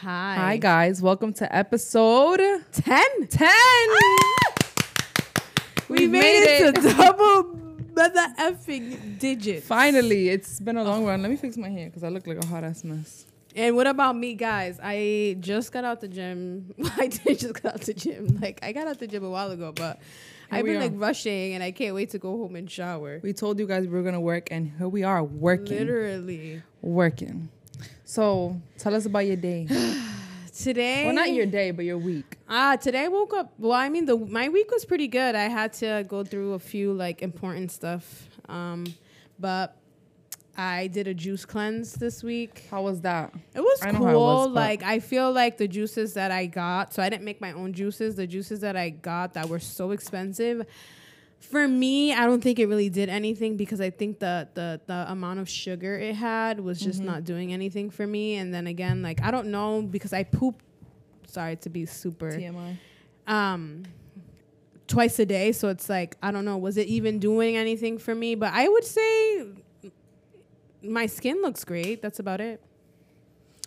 Hi. Hi guys, welcome to episode 10. 10. We, made, it, to double mother effing digits. Finally, it's been a long run. Let me fix my hair because I look like a hot ass mess. And what about me, guys? I just got out the gym. I did just got out the gym. Like I got out the gym a while ago, but Here I've been are. like rushing, and I can't wait to go home and shower. We told you guys we were gonna work, and here we are working, Literally working. So tell us about your day. today. well, not your day, but your week. Ah, today I woke up. Well, I mean, the my week was pretty good. I had to go through a few like important stuff, um, but I did a juice cleanse this week. How was that? It was I cool. it was, like I feel like the juices that I got. So I didn't make my own juices. The juices that I got that were so expensive. For me, I don't think it really did anything because I think the the the amount of sugar it had was just Mm-hmm. not doing anything for me. And then again, like I don't know because I poop. Sorry to be super TMI. um twice a day so it's like i don't know was it even doing anything for me but i would say my skin looks great that's about it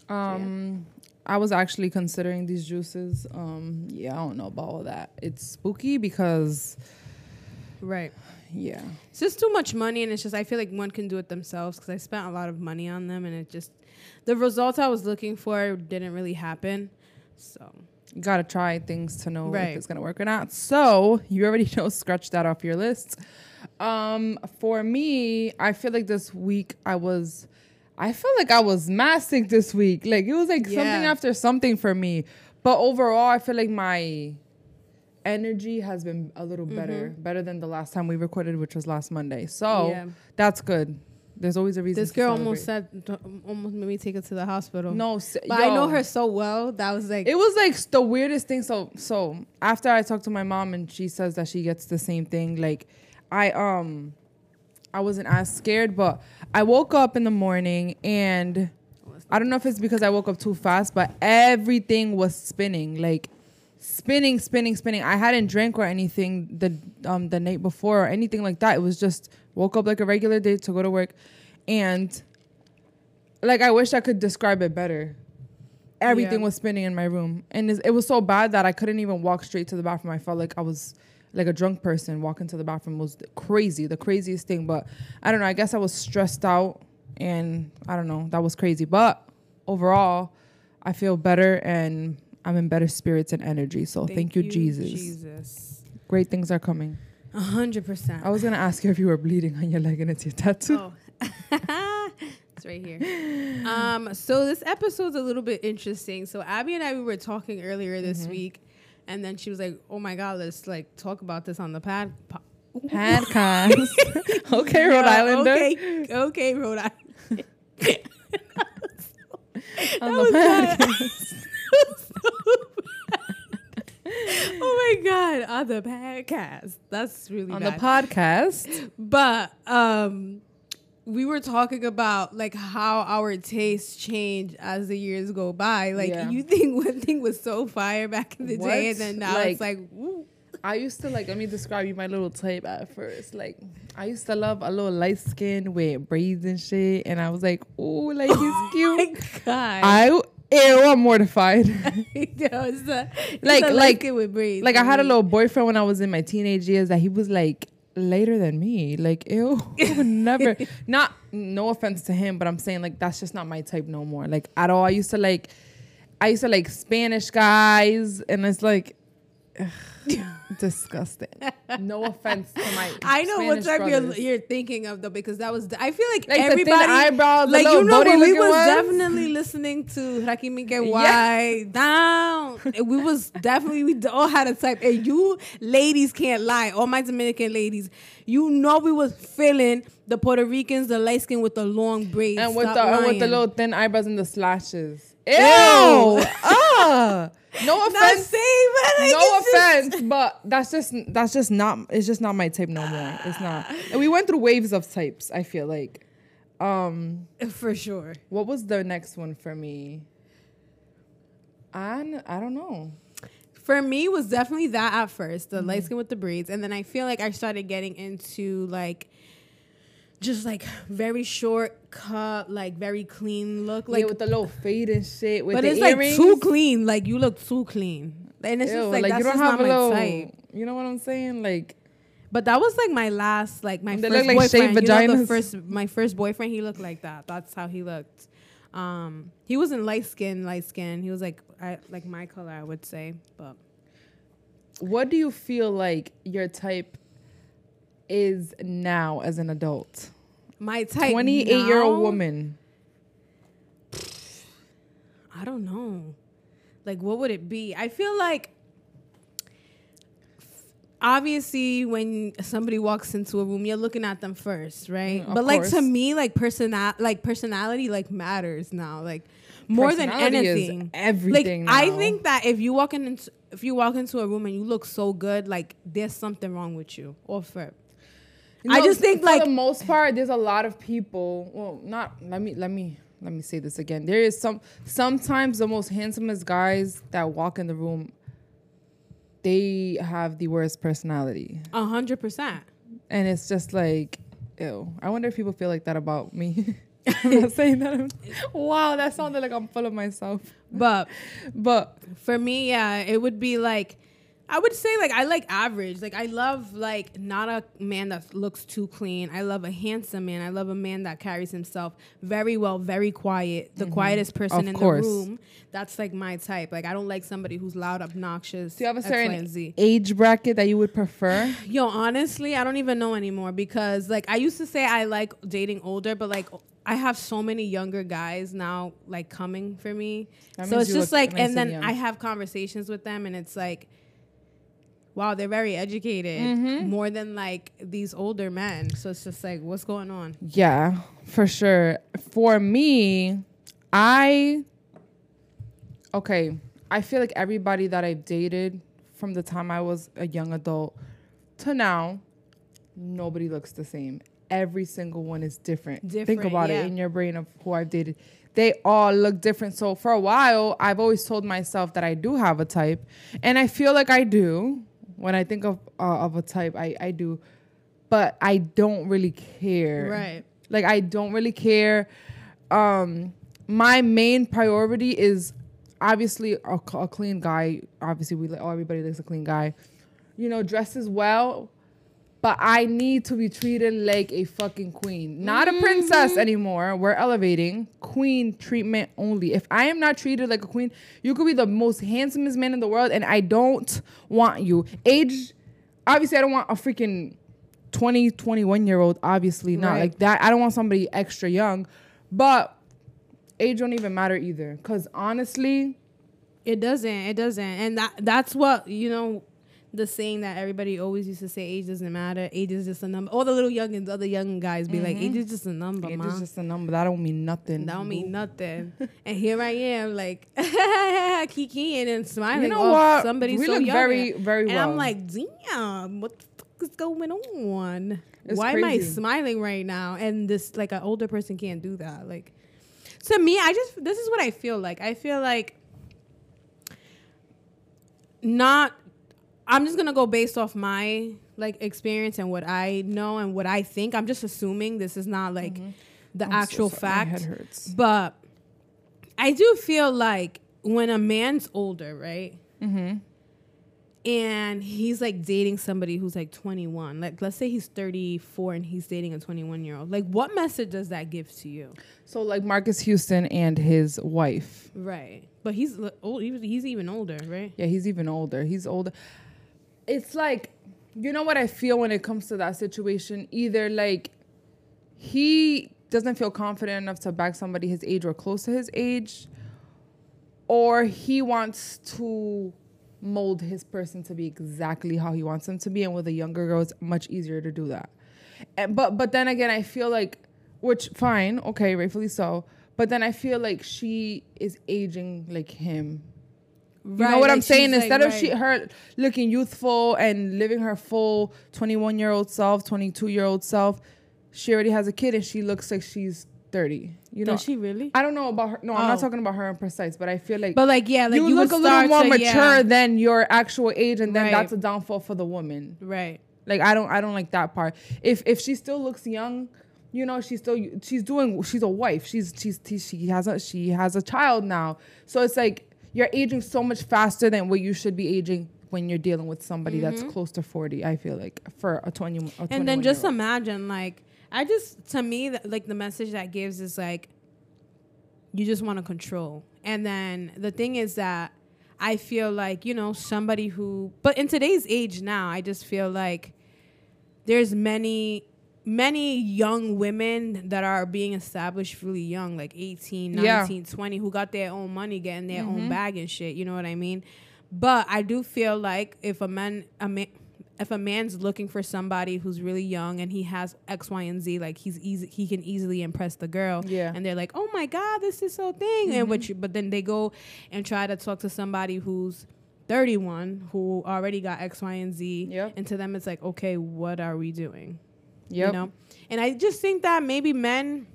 Um, I was actually considering these juices. Um, yeah, I don't know about all that. It's spooky because, right yeah, it's just too much money and it's just i feel like one can do it themselves because i spent a lot of money on them and it just the results i was looking for didn't really happen so you gotta try things to know Right. if it's gonna work or not. So you already know, scratch that off your list. Um, for me, I feel like this week I was, I feel like I was massive this week. Like it was like something after something for me. But overall, I feel like my energy has been a little better, better than the last time we recorded, which was last Monday. So Mm-hmm. Yeah. that's good. There's always a reason. this girl almost said almost made me take her to the hospital no, but i know her so well that was like It was like the weirdest thing. So so after I talked to my mom and she says that she gets the same thing. Like I um I wasn't as scared, but I woke up in the morning and I don't know if it's because I woke up too fast, but everything was spinning. Like spinning, spinning, spinning. I hadn't drank or anything the um the night before or anything like that. It was just woke up like a regular day to go to work. And like I wish I could describe it better. Everything Yeah. was spinning in my room. And it was so bad that i couldn't even walk straight to the bathroom. I felt like i was like a drunk person walking to the bathroom was crazy the craziest thing. But i don't know. I guess i was stressed out and i don't know. That was crazy. But overall i feel better and i'm in better spirits and energy so thank, you, jesus jesus great things are coming A hundred percent. i was gonna ask you if you were bleeding on your leg and it's your tattoo Oh. it's right here. Um, so this episode's a little bit interesting. So Abby and I we were talking earlier this Mm-hmm. week, and then she was like, "Oh my god, let's like talk about this on the pad." Po- podcast okay rhode Yeah, islander Okay, okay, Rhode Island. on was the bad. Oh my god, on the podcast. That's really on the podcast But um we were talking about like how our tastes change as the years go by. Like Yeah. you think one thing was so fire back in the day, and then now it's Like- like, ooh. I used to like let me describe you my little type at first. Like I used to love a little light skin with braids and shit, and I was like, "Ooh, like he's my cute." God, I Eh, ew, I'm mortified. You know, it's a, it's Like- like- it would braids. like I had a mm-hmm. little boyfriend when I was in my teenage years that he was like later than me. Like ew, never. Not no offense to him, but I'm saying like that's just not my type no more. Like at all. I used to like, I used to like Spanish guys, and it's like. Ugh, disgusting. No offense to my. I know what Spanish type you're, you're thinking of though, because that was. I feel like, Like the thin everybody, eyebrows, the like you know, booty when we looking was ones. definitely listening to Rakim get Yeah. Down. And we was definitely we all had a type, and you ladies can't lie. All my Dominican ladies, you know, we was feeling the Puerto Ricans, the light skin with the long braids, and with Stop the and with the little thin eyebrows and the slashes. Ew! Ew. Oh, No offense. but no it's just- offense, but that's just that's just not it's just not my type no more. It's not. And we went through waves of types, I feel like. Um for sure. what was the next one for me? I n- I don't know. For me, was definitely that at first, the Mm-hmm. light skin with the braids, and then I feel like I started getting into like just like very short cut, like very clean look, like yeah, with the little fade and shit. With but it's earrings. like too clean. Like you look too clean, and it's Ew, just like, that's you don't have not a my little. type. You know what I'm saying? Like But that was like my last, like my first like boyfriend. you know, the first, my first boyfriend, he looked like that. That's how he looked. Um, he wasn't light skin, light skin. He was like, I like my color, I would say. But what do you feel like your type is now as an adult? my type, 28 year old woman. I don't know. Like, what would it be? I feel like obviously when somebody walks into a room, you're looking at them first, right? Mm, but like to me, like personal, like personality, like matters now, like more than anything. everything. Like I think that if you walk in, into, if you walk into a room and you look so good, like there's something wrong with you, or for You I just think, for like- the most part, there's a lot of people. Well, not let me let me let me say this again. There is some sometimes the most handsomest guys that walk in the room. They have the worst personality, a hundred percent. and it's just like, ew. I wonder if people feel like that about me. I'm not saying that. I'm- wow, that sounded like I'm full of myself. But But For me, yeah, it would be like I would say like I like average. Like I love like not a man that looks too clean. I love a handsome man. I love a man that carries himself very well, very quiet. The mm-hmm. quietest person Of in course. the room. That's like my type. Like I don't like somebody who's loud, obnoxious. do you have a X, certain age bracket that you would prefer? Yo, honestly, I don't even know anymore because like I used to say I like dating older, but like I have so many younger guys now like coming for me. That so it's just look like and then young. I have conversations with them and it's like wow, they're very educated Mm-hmm. more than like these older men. So it's just like what's going on? Yeah, for sure. For me, I okay. I feel like everybody that I've dated from the time I was a young adult to now, nobody looks the same. Every single one is different. Think about yeah. it in your brain of who I've dated. They all look different. So for a while, I've always told myself that I do have a type, and I feel like I do. When I think of uh, of a type, I I do, but I don't really care. Right. Like I don't really care. Um, my main priority is obviously a clean guy. Obviously, we oh, everybody likes a clean guy. You know, dresses well, but I need to be treated like a fucking queen, not a princess mm. anymore. We're elevating queen treatment only. If I am not treated like a queen, you could be the most handsomest man in the world, and I don't want you. Age, obviously, I don't want a freaking 20, 21 year old, obviously not Right. like that. I don't want somebody extra young, but age don't even matter either. Cause honestly, It doesn't. It doesn't. And that that's what, you know, the saying that everybody always used to say age doesn't matter. Age is just a number. All the little youngins, other young guys be like, age mm-hmm. is just a number, age man. is just a number. That don't mean nothing. That don't mean nothing. and here I am, like kikiing and smiling. You know off what? Somebody we so look young. very, very and well. I'm like, damn, what the fuck is going on? It's Why am I smiling right now? And this, like, an older person can't do that. Like, to me, I just this is what I feel like. I feel like not. I'm just gonna go based off my like experience and what I know and what I think. I'm just assuming this is not like the Mm-hmm. I'm so actual. My fact. head hurts. But I do feel like when a man's older, right? Mm-hmm. And he's like dating somebody who's like 21. Like, let's say he's 34 and he's dating a 21 year old. Like, what message does that give to you? So like Marques Houston and his wife. Right. But he's old. He's even older, right? Yeah, he's even older. He's older. It's like, you know what I feel when it comes to that situation? Either like he doesn't feel confident enough to back somebody his age or close to his age, or he wants to mold his person to be exactly how he wants them to be. And with a younger girl, it's much easier to do that. And, but but then again, I feel like, which fine, okay, rightfully so. But then I feel like she is aging like him. You know what I'm saying? Instead of she her looking youthful and living her full 21 year old self, 22 year old self, she already has a kid and she looks like she's 30. You know, Does she really? I don't know about her. No, I'm not Oh. talking about her in precise, but I feel like, But like, yeah, like you, you, look a little more to- mature yeah. than your actual age, and then Right. that's a downfall for the woman. Right. Like I don't, I don't like that part. If if she still looks young, you know she's still she's doing she's a wife she's she's she has a she has a child now so it's like you're aging so much faster than what you should be aging when you're dealing with somebody that's close to 40 i feel like for a 20 a Mm-hmm. and then just imagine like i just to me th- like the message that gives is like you just want to control and then the thing is that i feel like you know somebody who but in today's age now i just feel like there's many many young women that are being established really young like 18 Yeah. 19 20 who got their own money getting their Mm-hmm. own bag and shit you know what i mean but i do feel like if a man a man if a man's looking for somebody who's really young and he has X, Y, and Z, like he's easy, he can easily impress the girl. Yeah. And they're like, "Oh my God, this is so thing," and but but then they go and try to talk to somebody who's 31 who already got X, Y, and Z. Yep. And to them, it's like, okay, what are we doing? Yep. You know. And I just think that maybe men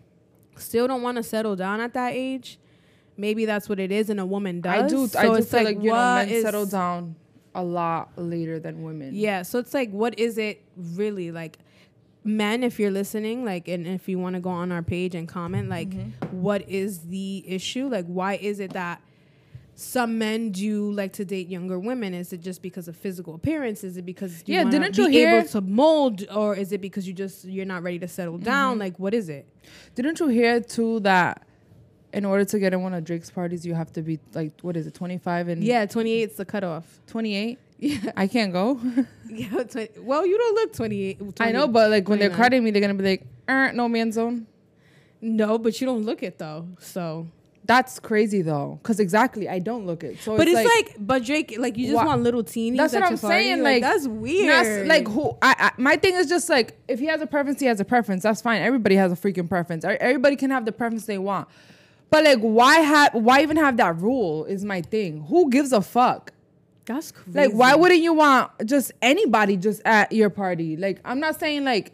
still don't want to settle down at that age. Maybe that's what it is, and a woman does. i do So i do feel like, you know men is- settle down a lot later than women Yeah, so it's like, what is it really like? Men, if you're listening, like, and if you want to go on our page and comment, like, Mm-hmm. what is the issue? Like, why is it that some men do like to date younger women? Is it just because of physical appearance? Is it because you yeah, didn't you hear able to mold, or is it because you just you're not ready to settle Mm-hmm. down? Like, what is it? Didn't you hear too that in order to get in one of Drake's parties, you have to be like, what is it, 25 and Yeah, 28 is the cutoff. 28? Yeah, I can't go. yeah. 20, well, you don't look 28. I know, but like when they're 29. carding me, they're gonna be like, er, no man zone. no, but you don't look it though. So That's crazy though, because exactly, I don't look it. So But it's, it's, like, but Drake, like you just Wha- want little teenies. That's what I'm saying, Like, like, that's weird. That's like who I, I my thing is just like if he has a preference, he has a preference. That's fine. Everybody has a freaking preference. Everybody can have the preference they want. But like why have why even have that rule is my thing. Who gives a fuck? that's crazy. Like why wouldn't you want just anybody just at your party? Like I'm not saying like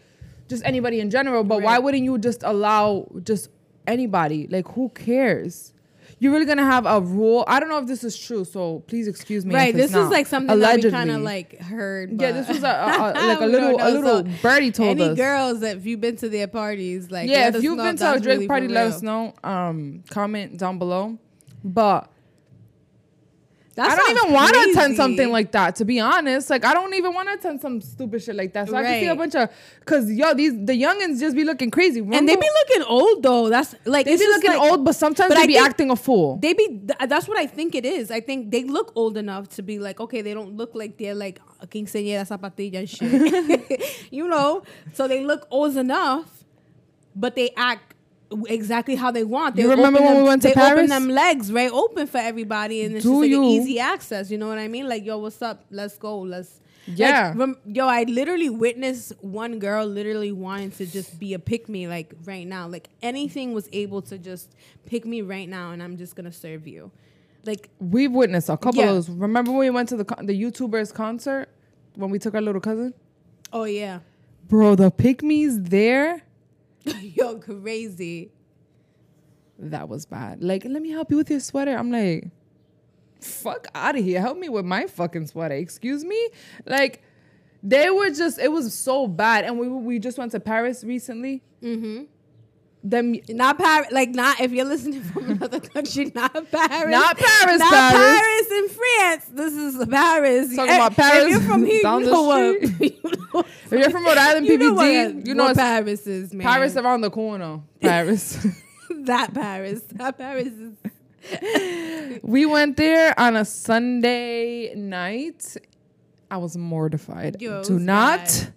just anybody in general, but why wouldn't you just allow just anybody? Like who cares? You're really gonna have a rule. I don't know if this is true, so please excuse me. right? This is like something Allegedly. that we kind of like heard. Yeah, this was a, a, a like a little don't a little So birdie told Any us. girls that if you've been to their parties, like yeah, if you've know been to a Drake really party, let us know. Um, comment down below. But That I don't even want to attend something like that. To be honest, like I don't even want to attend some stupid shit like that. So I can see a bunch of because yo these the youngins just be looking crazy. and they be looking old though. That's like they be looking like- old, but sometimes but they I be acting a fool. They be th- that's what I think it is. I think they look old enough to be like, okay, they don't look like they're like a quinceañera zapatilla and shit. you know? So they look old enough, but they act exactly how they want. They You remember when them- we went to they Paris? open them legs right open for everybody and it's Do just like you? easy access. You know what I mean? Like, yo, what's up? Let's go. Let's Yeah. Like, rem- yo, I literally witnessed one girl literally wanting to just be a pick me like right now. Like anything was able to just pick me right now, and I'm just gonna serve you. Like We've witnessed a couple Yeah. of those. Remember when we went to the con- the YouTubers concert when we took our little cousin? Oh yeah, Bro, the pygmies there. yo, crazy. that was bad. Like, let me help you with your sweater. I'm like, fuck out of here. Help me with my fucking sweater. Excuse me? Like, they were just, it was so bad. And we we just went to Paris recently. Mm-hmm. Them Not Paris, like not if you're listening from another country, not Paris, Not Paris, not Paris. Paris in France. This is Paris. Talking about Paris If you're from here, down you know what. street. you know if you're from Rhode Island, you know what, you know what Paris is, man. Paris around the corner. Paris. that Paris. That Paris is. we went there on a Sunday night. I was mortified. Yo, Do not bad.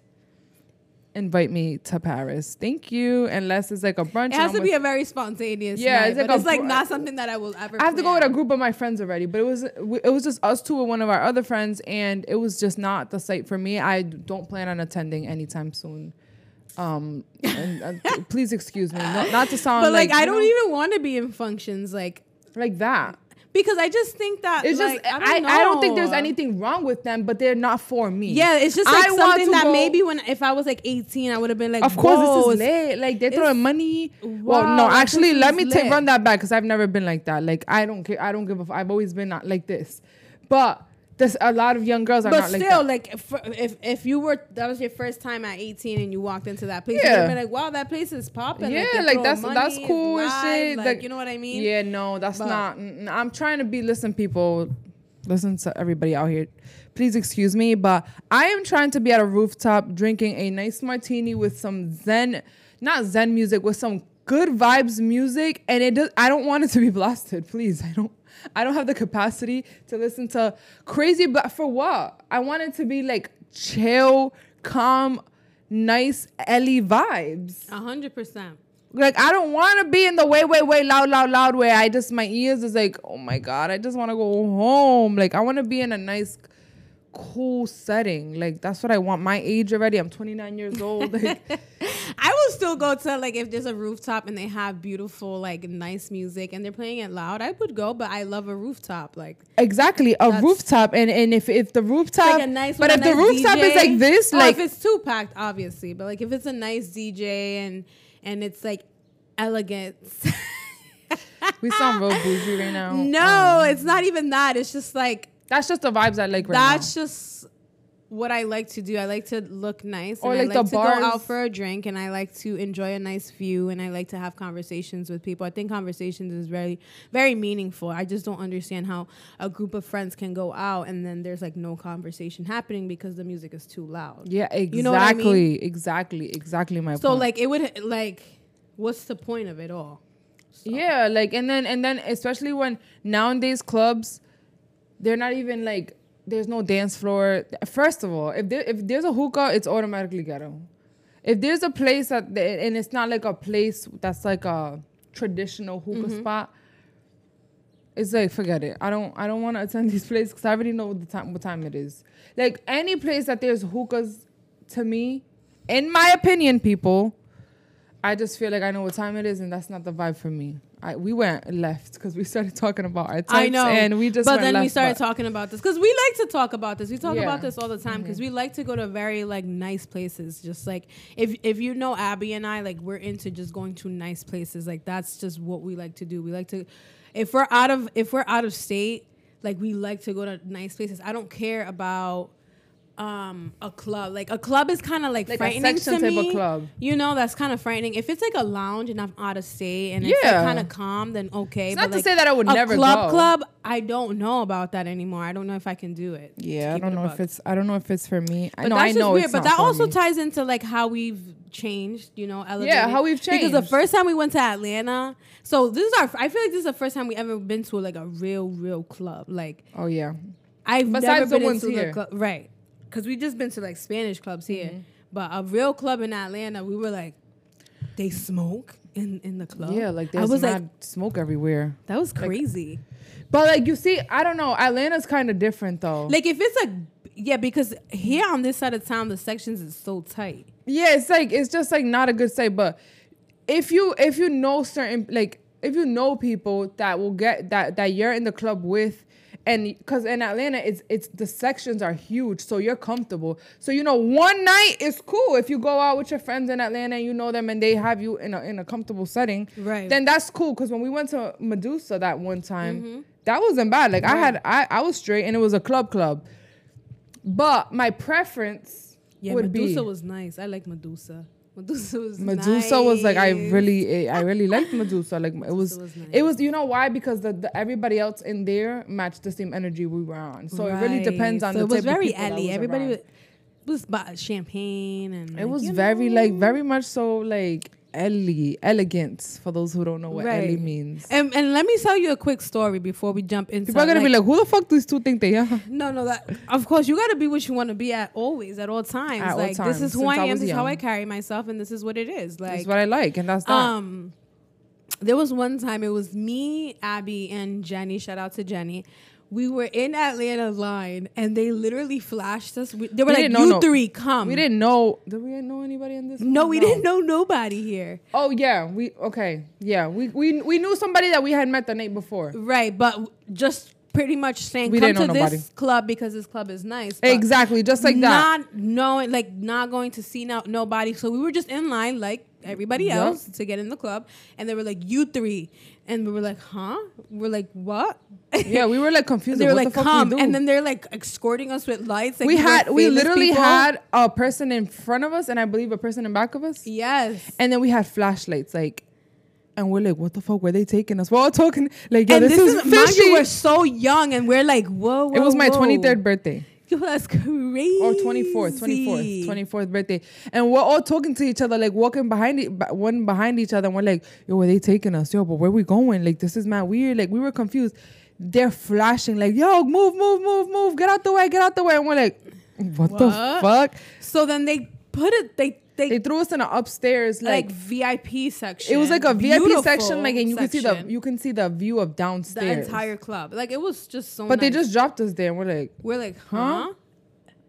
Invite me to Paris. Thank you. Unless it's like a brunch. It has to be a very spontaneous. Yeah, night, it's like it's like not something that I will ever. I have to go with a group of my friends already, but it was it was just us two and one of our other friends, and it was just not the site for me. I don't plan on attending anytime soon. Um, and, uh, please excuse me, no, not to sound But like, like I don't know, even want to be in functions like like that. Because I just think that It's like, just I I, don't, I, don't think there's anything wrong with them, but they're not for me. Yeah, it's just like want something that go- maybe when if I was like 18, I would have been like, Of course, this is lit. Like they're throwing money. well, Wow, no, actually, let me take run that back because I've never been like that. Like I don't care. I don't give a. F- I've always been not like this, but There's a lot of young girls are But not like still, that. like, if, if if you were that was your first time at 18 and you walked into that place, Yeah. you'd be like, wow, that place is popping. Yeah, they're like, that's- money, that's cool and shit, Like, like- you know what I mean? Yeah, no, that's But- not. I'm trying to be listen, people. Listen to everybody out here. Please excuse me, but I am trying to be at a rooftop drinking a nice martini with some zen, not zen music, with some good vibes music, and it does. I don't want it to be blasted. Please, I don't. I don't have the capacity to listen to crazy. But for what? I want it to be like chill, calm, nice Ellie vibes. A hundred percent. Like I don't want to be in the way, way, way loud, loud, loud where I just my ears is like, oh my god, I just want to go home. Like I want to be in a nice, cool setting. Like that's what I want. My age already. I'm 29 years old. Like I will still go to like if there's a rooftop and they have beautiful like nice music and they're playing it loud. I would go, but I love a rooftop. Like exactly a rooftop, and and if if the rooftop, like a nice, but if a the nice rooftop is like this, or like if it's too packed, obviously, but like if it's a nice DJ and and it's like elegant. we sound real bougie right now. no, Um, it's not even that. It's just like that's just the vibes I like right that's now. just what I like to do. I like to look nice, Or and like I like the to go out for a drink, and I like to enjoy a nice view, and I like to have conversations with people. I think conversations is very, very meaningful. I just don't understand how a group of friends can go out and then there's like no conversation happening because the music is too loud. Yeah, exactly, You know I mean? exactly, exactly my So point. like it would like, what's the point of it all? So- Yeah, like and then and then especially when nowadays clubs, they're not even like there's no dance floor. First of all, if there if there's a hookah, it's automatically ghetto. If there's a place that and it's not like a place that's like a traditional hookah Mm-hmm. spot, it's like forget it. I don't I don't want to attend these places because I already know the time what time it is. Like any place that there's hookahs, to me, in my opinion, people, I just feel like I know what time it is, and that's not the vibe for me. I, we went left because we started talking about our types, I know, and we just but then we started talking about this because we like to talk about this. We talk Yeah. Mm-hmm. about this all the time because we like to go to very like nice places. Just like if if you know Abby and I, like we're into just going to nice places. Like that's just what we like to do. We like to, if we're out of if we're out of state, like we like to go to nice places. I don't care about um a club like a club is kind of like, Like frightening to me club. you know that's kind of frightening if it's like a lounge and i'm out of state and it's like kind of calm then okay It's but not to like, say that I would a never club go. club i don't know about that anymore i don't know if i can do it Yeah, I don't know if it's I don't know if it's for me. I but know that's I know weird it's but that also me. ties into like how we've changed you know elevated. how we've changed because the first time we went to atlanta so this is our i feel like this is the first time we ever been to like a real real club like Oh yeah, I've Besides never the been ones into here. the club, right? Because we just been to like Spanish clubs here, Mm-hmm. but a real club in Atlanta, we were like, they smoke in in the club. yeah. Like I there's was like, smoke everywhere. that was crazy. But like you see, I don't know. Atlanta's kind of different though. Like if it's a yeah, because here on this side of town, the sections is so tight. yeah, it's like it's just like not a good say. But if you if you know certain like if you know people that will get that that you're in the club with. And because in Atlanta, it's it's the sections are huge, so you're comfortable. So you know, one night is cool if you go out with your friends in Atlanta and you know them and they have you in a in a comfortable setting. Right. Then that's cool. Because when we went to Medusa that one time, mm-hmm. that wasn't bad. Like I had I I was straight and it was a club club. But my preference Yeah, Medusa be was nice. I like Medusa. Medusa was Medusa was like I really eh, I really liked Medusa. Like it was, was nice. it was you know why because the, the everybody else in there matched the same energy we were on. So it really depends on so the it was very Ellie. Everybody around. was, was champagne and It like, was very like very much so like Ellie elegance for those who don't know what Ellie means. And, and let me tell you a quick story before we jump into. People are gonna be like, who the fuck do these two think they are? no, no, that of course you got to be what you want to be at always, at all times. At all like times, this is who since I am. This is how. I carry myself, and this is what it is. That's Like, what I like, and that's that. um, there was one time it was me, Abby, and Jenny. Shout out to Jenny. We were in Atlanta line, and they literally flashed us. We, they were We like, "You no- three, come." we didn't know. Did we know anybody in this? No, one? we didn't know nobody here. Oh yeah, we okay. Yeah, we we we knew somebody that we had met the night before. Right, but just pretty much saying We come to this nobody. club because this club is nice. Exactly, just like that. Not knowing, like not going to see no, nobody. So we were just in line, like everybody Yup. else to get in the club, and they were like, "You three. and we were like, "Huh?" We're like, "What?" Yeah, we were like confused. they were what like, the "Come," and then they're like escorting us with lights. Like we had we literally people. had a person in front of us and I believe a person in back of us. yes. And then we had flashlights, like, and we're like, "What the fuck? were they taking us?" We're all talking like, yeah, and this, is, mind fishy." you, we're so young, and we're like, "Whoa!" whoa it was my twenty third birthday Yo, that's oh, crazy. or 24th, 24th, 24th birthday, and we're all talking to each other, like walking behind it, one behind each other, and we're like, "Yo, where they taking us? Yo, but where we going? Like, this is mad weird." Like, we were confused. They're flashing, like, "Yo, move, move, move, move! Get out the way, get out the way!" And we're like, "What, the fuck?" So then they put it. They they, They threw us in an upstairs, like, like VIP section. It was like a VIP section, like, and you can see the you can see the view of downstairs, the entire club. Like it was just so. but they just dropped us there, and we're like, we're like, Huh? huh?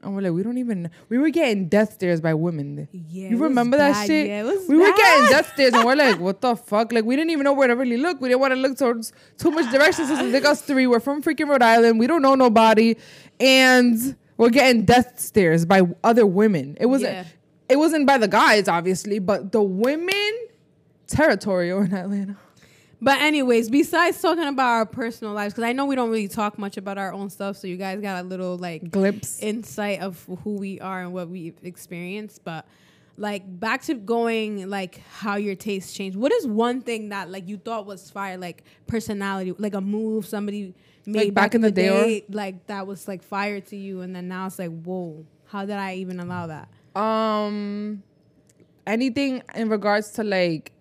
and we're like, we don't even. We were getting death stares by women. Yeah, you was remember that bad. shit? Yeah, it was we were getting death stares, and we're like, what the fuck? Like, we didn't even know where to really look. We didn't want to look towards too much direction. So they got us three. We're from freaking Rhode Island. We don't know nobody, and we're getting death stares by other women. It wasn't. Yeah. It wasn't by the guys, obviously, but the women territory over in Atlanta. But anyways, besides talking about our personal lives, because I know we don't really talk much about our own stuff, so you guys got a little like Glimpse. insight of who we are and what we've experienced. But like back to going like how your taste changed. What is one thing that like you thought was fire, like personality, like a move somebody made Like, back in the day or- like that was like fire to you, and then now it's like, whoa, how did I even allow that? Um anything in regards to like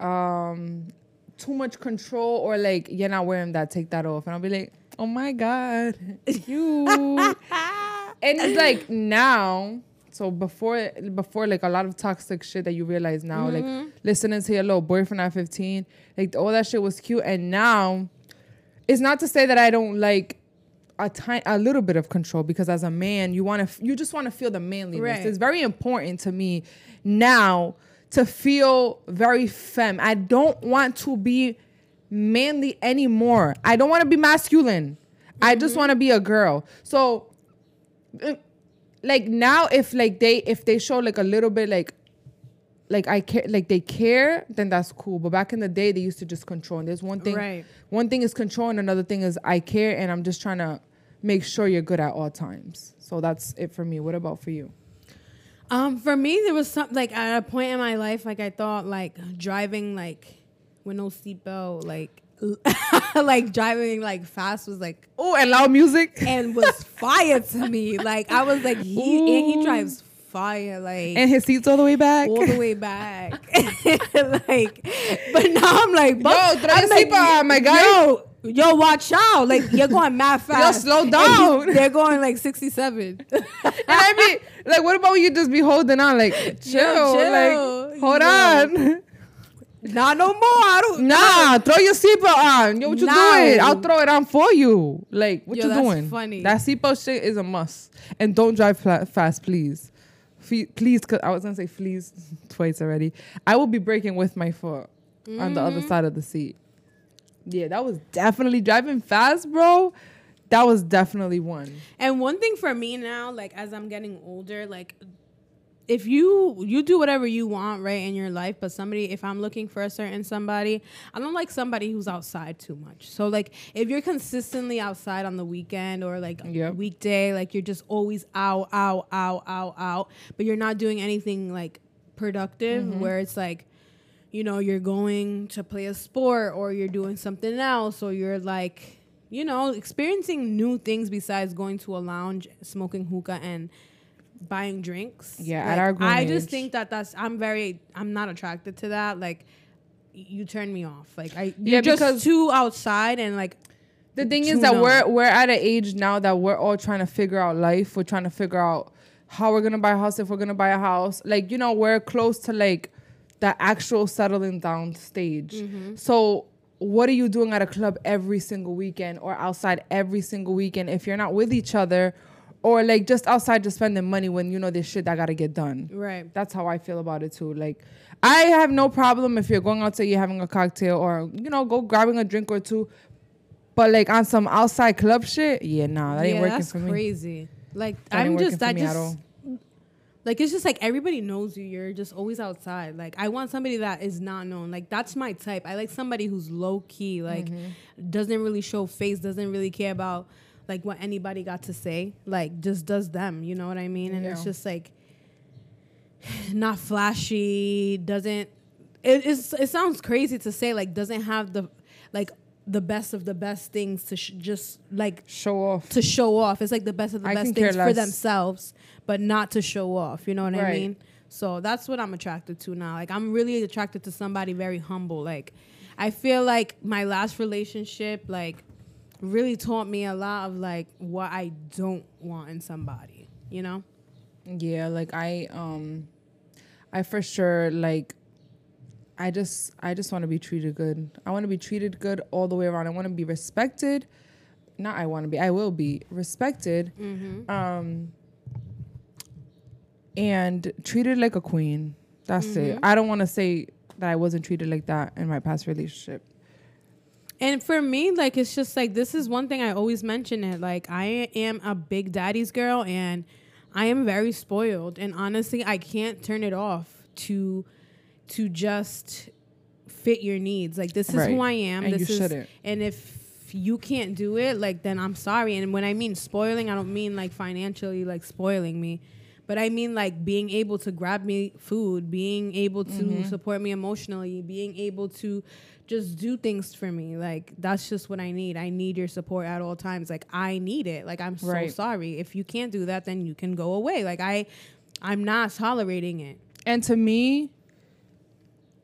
um too much control or like you're not wearing that take that off. And i'll be like oh my god you. And it's like now so before before like a lot of toxic shit that you realize now like listening to your little boyfriend at 15 like all that shit was cute. And now it's not to say that i don't like a tiny, a little bit of control because as a man, you want to, f- you just want to feel the manliness. Right. It's very important to me now to feel very femme. I don't want to be manly anymore. I don't want to be masculine. I just mm-hmm. want to be a girl. So, like now, if like they, if they show like a little bit like like I care, like they care, then that's cool. But back in the day, they used to just control. And there's one thing, Right. one thing is control, and another thing is I care, and I'm just trying to make sure you're good at all times. So that's it for me. What about for you? Um, for me, there was some like at a point in my life, like I thought like driving like with no seatbelt, like like driving like fast was like Oh, and loud music. and was fire to me. Like I was like he and he drives fire like and his seats all the way back. all the way back. like, but now I'm like, but Yo, throw I'm like, seatbelt on, my guy. Yo, yo, watch out! Like you're going mad fast. Yo, slow down. he- They're going like 67. and I mean, like, what about when you just be holding on, like, chill, chill. like, hold Yeah. on. Not no more. I don't. Nah, throw your seatbelt on. Yo, what you No. doing? I'll throw it on for you. Like, what Yo, you that's doing? funny. That seatbelt shit is a must. And don't drive fast, please. Fe- please, cause I was gonna say please twice already. I will be breaking with my foot on the Mm-hmm. other side of the seat. Yeah, that was definitely driving fast, bro. That was definitely one. And one thing for me now, like as I'm getting older, like if you you do whatever you want right in your life, but somebody if I'm looking for a certain somebody, I don't like somebody who's outside too much. So like if you're consistently outside on the weekend or like Yep. weekday, like you're just always out, out, out, out, out, but you're not doing anything like productive mm-hmm. where it's like you know you're going to play a sport or you're doing something else or you're like you know experiencing new things besides going to a lounge smoking hookah and buying drinks Yeah, Like, at our i just think that that's i'm very i'm not attracted to that like you turn me off like i Yeah, you're just too outside and like The thing is that we're we're at an age now that we're all trying to figure out life. We're trying to figure out how we're gonna buy a house if we're gonna buy a house. Like you know, we're close to like the actual settling down stage. Mm-hmm. So what are you doing at a club every single weekend or outside every single weekend if you're not with each other? Or like just outside just spending money when you know there's shit that gotta get done. right That's how I feel about it too. Like, I have no problem if you're going out to you're having a cocktail or you know go grabbing a drink or two, but like on some outside club shit, yeah, nah, that ain't yeah working for me. That's crazy like That i'm just i just. Like it's just like everybody knows you. You're just always outside. Like I want somebody that is not known. Like that's my type. I like somebody who's low key. Like Mm-hmm. doesn't really show face. Doesn't really care about like what anybody got to say. Like just does them. You know what I mean? And it's just like not flashy. Doesn't. It. It sounds crazy to say. Like doesn't have the like the best of the best things to sh- just like Show off. to show off. It's like the best of the I best things for themselves, but not to show off. You know what I Right. mean? So that's what I'm attracted to now. Like I'm really attracted to somebody very humble. Like I feel like my last relationship like really taught me a lot of like what I don't want in somebody. You know? Yeah, like I um I for sure like I just I just want to be treated good. I want to be treated good all the way around. I want to be respected. Not I want to be. I will be respected. Mm-hmm. Um and treated like a queen. That's it. I don't want to say that I wasn't treated like that in my past relationship. And for me, like it's just like this is one thing I always mention it. Like I am a big daddy's girl and I am very spoiled. And honestly, I can't turn it off to to just fit your needs. Like this is who I am. And this you is shouldn't. and if you can't do it, like then I'm sorry. And when I mean spoiling, I don't mean like financially like spoiling me. But I mean like being able to grab me food, being able to Mm-hmm. support me emotionally, being able to just do things for me. Like that's just what I need. I need your support at all times. Like I need it. Like I'm so Right. sorry. If you can't do that, then you can go away. Like I I'm not tolerating it. And to me,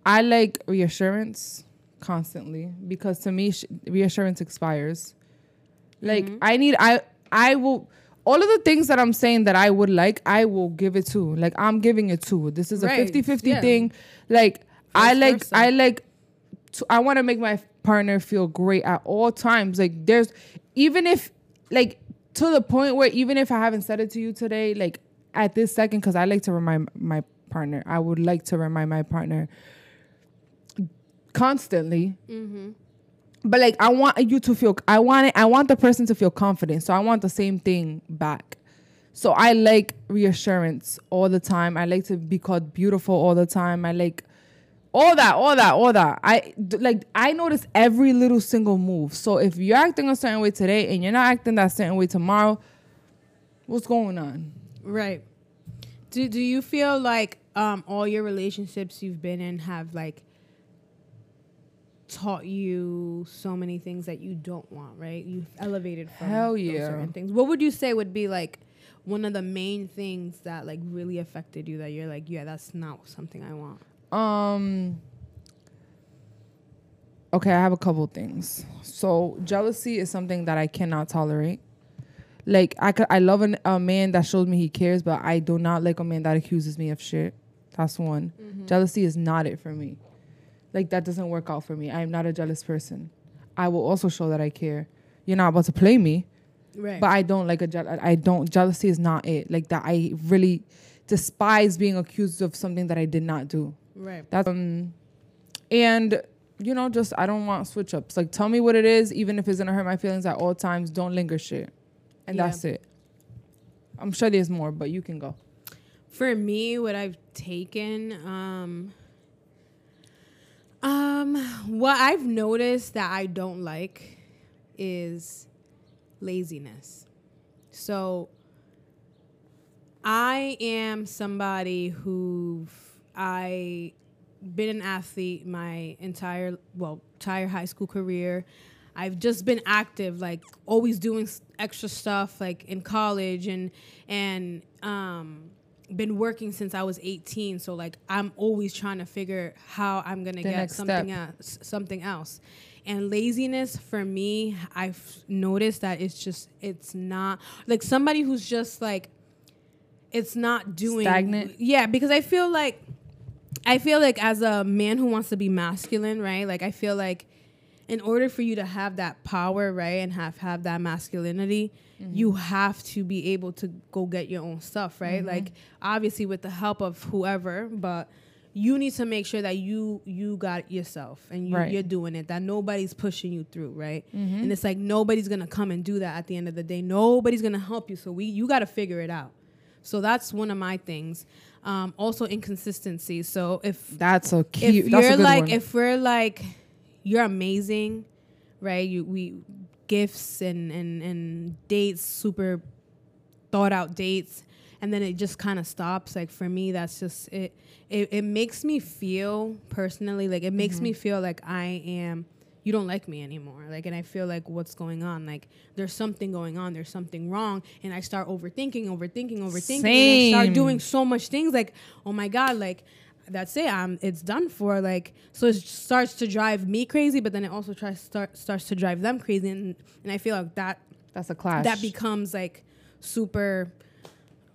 I like reassurance constantly because to me, sh- reassurance expires. Like Mm-hmm. I need, I I will. All of the things that I'm saying that I would like, I will give it to. Like I'm giving it to. This is a Right. 50-50 Yeah. thing. Like I like, versa. I like. To, I want to make my partner feel great at all times. Like there's, even if, like to the point where even if I haven't said it to you today, like at this second, because I like to remind my partner, I would like to remind my partner constantly. Mm-hmm. But like I want you to feel I want it I want the person to feel confident. So I want the same thing back. So I like reassurance all the time. I like to be called beautiful all the time. I like all that, all that, all that. I like I notice every little single move. So if you're acting a certain way today and you're not acting that certain way tomorrow, what's going on? Right. Do do you feel like um all your relationships you've been in have like taught you so many things that you don't want, right? You've elevated from Hell yeah. certain things. What would you say would be like one of the main things that like really affected you that you're like, yeah, that's not something I want. Um. Okay, I have a couple things. So jealousy is something that I cannot tolerate. Like I could, I love an, a man that shows me he cares, but I do not like a man that accuses me of shit. That's one. Jealousy is not it for me. Like that doesn't work out for me. I am not a jealous person. I will also show that I care. You're not about to play me, Right. but I don't like a jeal- I don't jealousy is not it. Like that I really despise being accused of something that I did not do. right. That's um, and you know, just I don't want switch ups. Like, tell me what it is, even if it's gonna hurt my feelings at all times. Don't linger shit, and Yeah. that's it. I'm sure there's more, but you can go. For me, what I've taken, um, um, what I've noticed that I don't like is laziness. So I am somebody who I been an athlete my entire well entire high school career. I've just been active, like always doing extra stuff, like in college and and um, been working since I was 18. So like I'm always trying to figure how I'm gonna The get something step. else, something else. And laziness for me, I've noticed that it's just it's not like somebody who's just like it's not doing Stagnant? Yeah, because I feel like I feel like as a man who wants to be masculine, right? Like I feel like in order for you to have that power, right, and have have that masculinity, mm-hmm. you have to be able to go get your own stuff, right? Mm-hmm. Like obviously with the help of whoever, but you need to make sure that you you got yourself and you, Right. you're doing it. That nobody's pushing you through, right? Mm-hmm. And it's like nobody's gonna come and do that at the end of the day. Nobody's gonna help you. So we you got to figure it out. So that's one of my things. Um, also inconsistency. So if That's a cute. if you're like one. if we're like you're amazing right? You we gifts and and and dates super thought out dates. And then it just kind of stops. Like for me that's just it, it it makes me feel personally like it makes Mm-hmm. me feel like i am you don't like me anymore. Like and i feel like what's going on like there's something going on there's something wrong. And i start overthinking overthinking overthinking. And I start doing so much things like oh my god like that's it um it's done for like so it starts to drive me crazy but then it also tries start starts to drive them crazy and, and i feel like that that's a clash. that becomes like super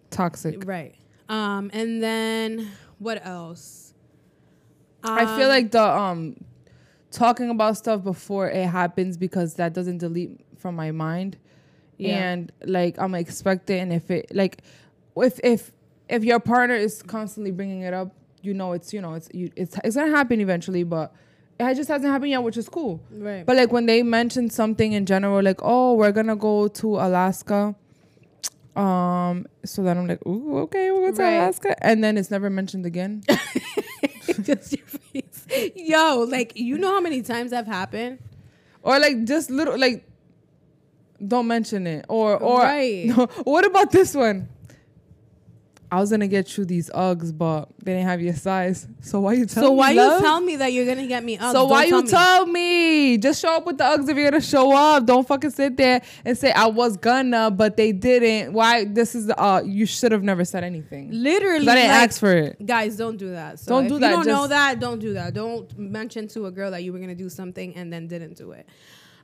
toxic. right um and then what else I feel Um, like the um talking about stuff before it happens because that doesn't delete from my mind. Yeah. And like I'm expecting and if it like if if if your partner is constantly bringing it up, you know it's you know it's you, it's it's to happen eventually, but it just hasn't happened yet, which is cool. right But like when they mention something in general, like oh, we're gonna go to Alaska, um, so then I'm like, ooh, okay, we'll go to Right. Alaska, and then it's never mentioned again. just your face yo like you know how many times that happened or like just little like, don't mention it, or or Right. no, what about this one? I was gonna get you these Uggs, but they didn't have your size. So why you tell so me? So why love? you tell me that you're gonna get me Uggs? So Don't why you me. tell me? Just show up with the Uggs if you're gonna show up. Don't fucking sit there and say I was gonna, but they didn't. Why? This is the. Uh, you should have never said anything. Literally, I didn't like, ask for it. guys don't do that so Don't if do you don't know that don't do that don't mention to a girl that you were gonna do something and then didn't do it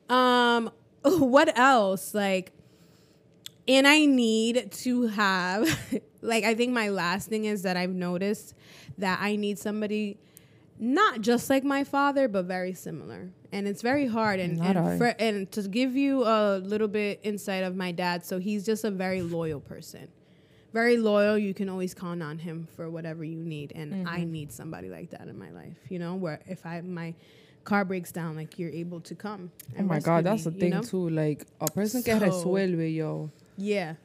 um what else like and i need to have like i think my last thing is that i've noticed that i need somebody not just like my father but very similar and it's very hard and and, for, and to give you a little bit insight of my dad so he's just a very loyal person very loyal. You can always count on him for whatever you need, and Mm-hmm. I need somebody like that in my life. You know, where if I my car breaks down, like you're able to come. Oh my god, that's the me, you thing know? too. Like a person que So- resuelve, yo. Yeah,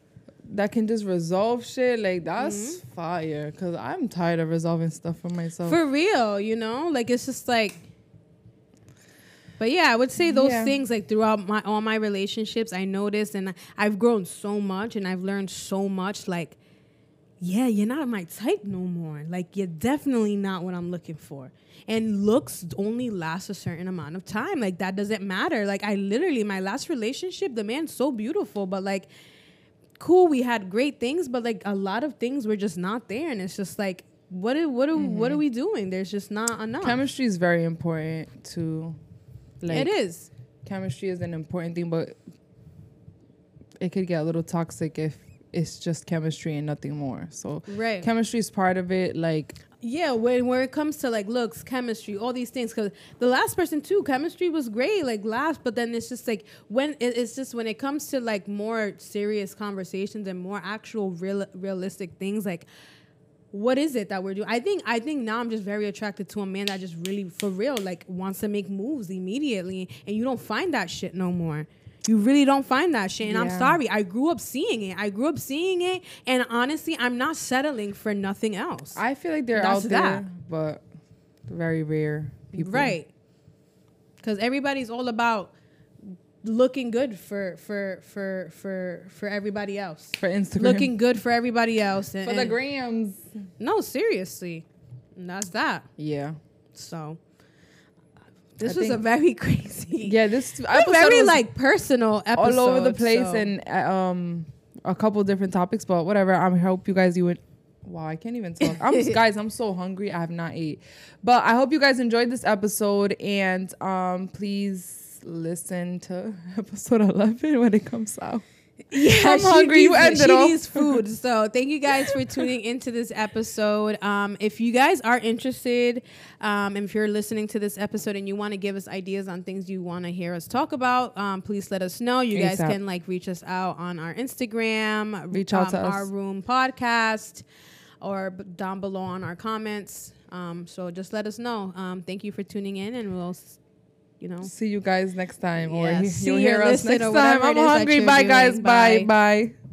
That can just resolve shit. Like that's Mm-hmm. fire. Cause I'm tired of resolving stuff for myself. for real. You know, like it's just like. But yeah, I would say those Yeah. things like throughout my all my relationships, I noticed and I've grown so much and I've learned so much. Like, yeah, you're not my type no more. Like, you're definitely not what I'm looking for. And looks only last a certain amount of time. Like, that doesn't matter. Like, I literally, my last relationship, the man's so beautiful, but like, cool, we had great things, but like, a lot of things were just not there. And it's just like, what are, what are, what are we doing? There's just not enough. chemistry is very important to, Like it is. chemistry is an important thing, but it could get a little toxic if it's just chemistry and nothing more. So Right. chemistry is part of it. Like Yeah, when where it comes to like looks, chemistry, all these things. Because the last person too, chemistry was great, like last. But then it's just like when it, it's just when it comes to like more serious conversations and more actual real realistic things, like what is it that we're doing? I think I think now I'm just very attracted to a man that just really for real like wants to make moves immediately, and you don't find that shit no more. You really don't find that shit, and I'm sorry. I grew up seeing it. I grew up seeing it, and honestly, I'm not settling for nothing else. I feel like they're That's out there, that. but very rare people. Right. Because everybody's all about looking good for for for for for everybody else. For Instagram. Looking good for everybody else. And, for the grams. no, seriously, and that's that. Yeah. So this I was a very crazy, Yeah, this a episode very like personal episode. all over the place so- and uh, um a couple different topics, but whatever. I hope you guys you would. Wow, I can't even talk. I'm guys. I'm so hungry. I have not ate, but I hope you guys enjoyed this episode and um please listen to episode 11 when it comes out. Yeah, I'm she hungry. You ended She off. needs food. So thank you guys for tuning into this episode. Um, if you guys are interested, um, and if you're listening to this episode and you want to give us ideas on things you want to hear us talk about, um, please let us know. You guys ASAP. can like reach us out on our Instagram, Reach out to us. our room podcast, or b- down below on our comments. Um, so just let us know. Um, thank you for tuning in, and we'll. s- You know, See you guys next time, or Yeah, see you'll hear us next time. I'm hungry. Bye, guys. Bye. Bye. Bye.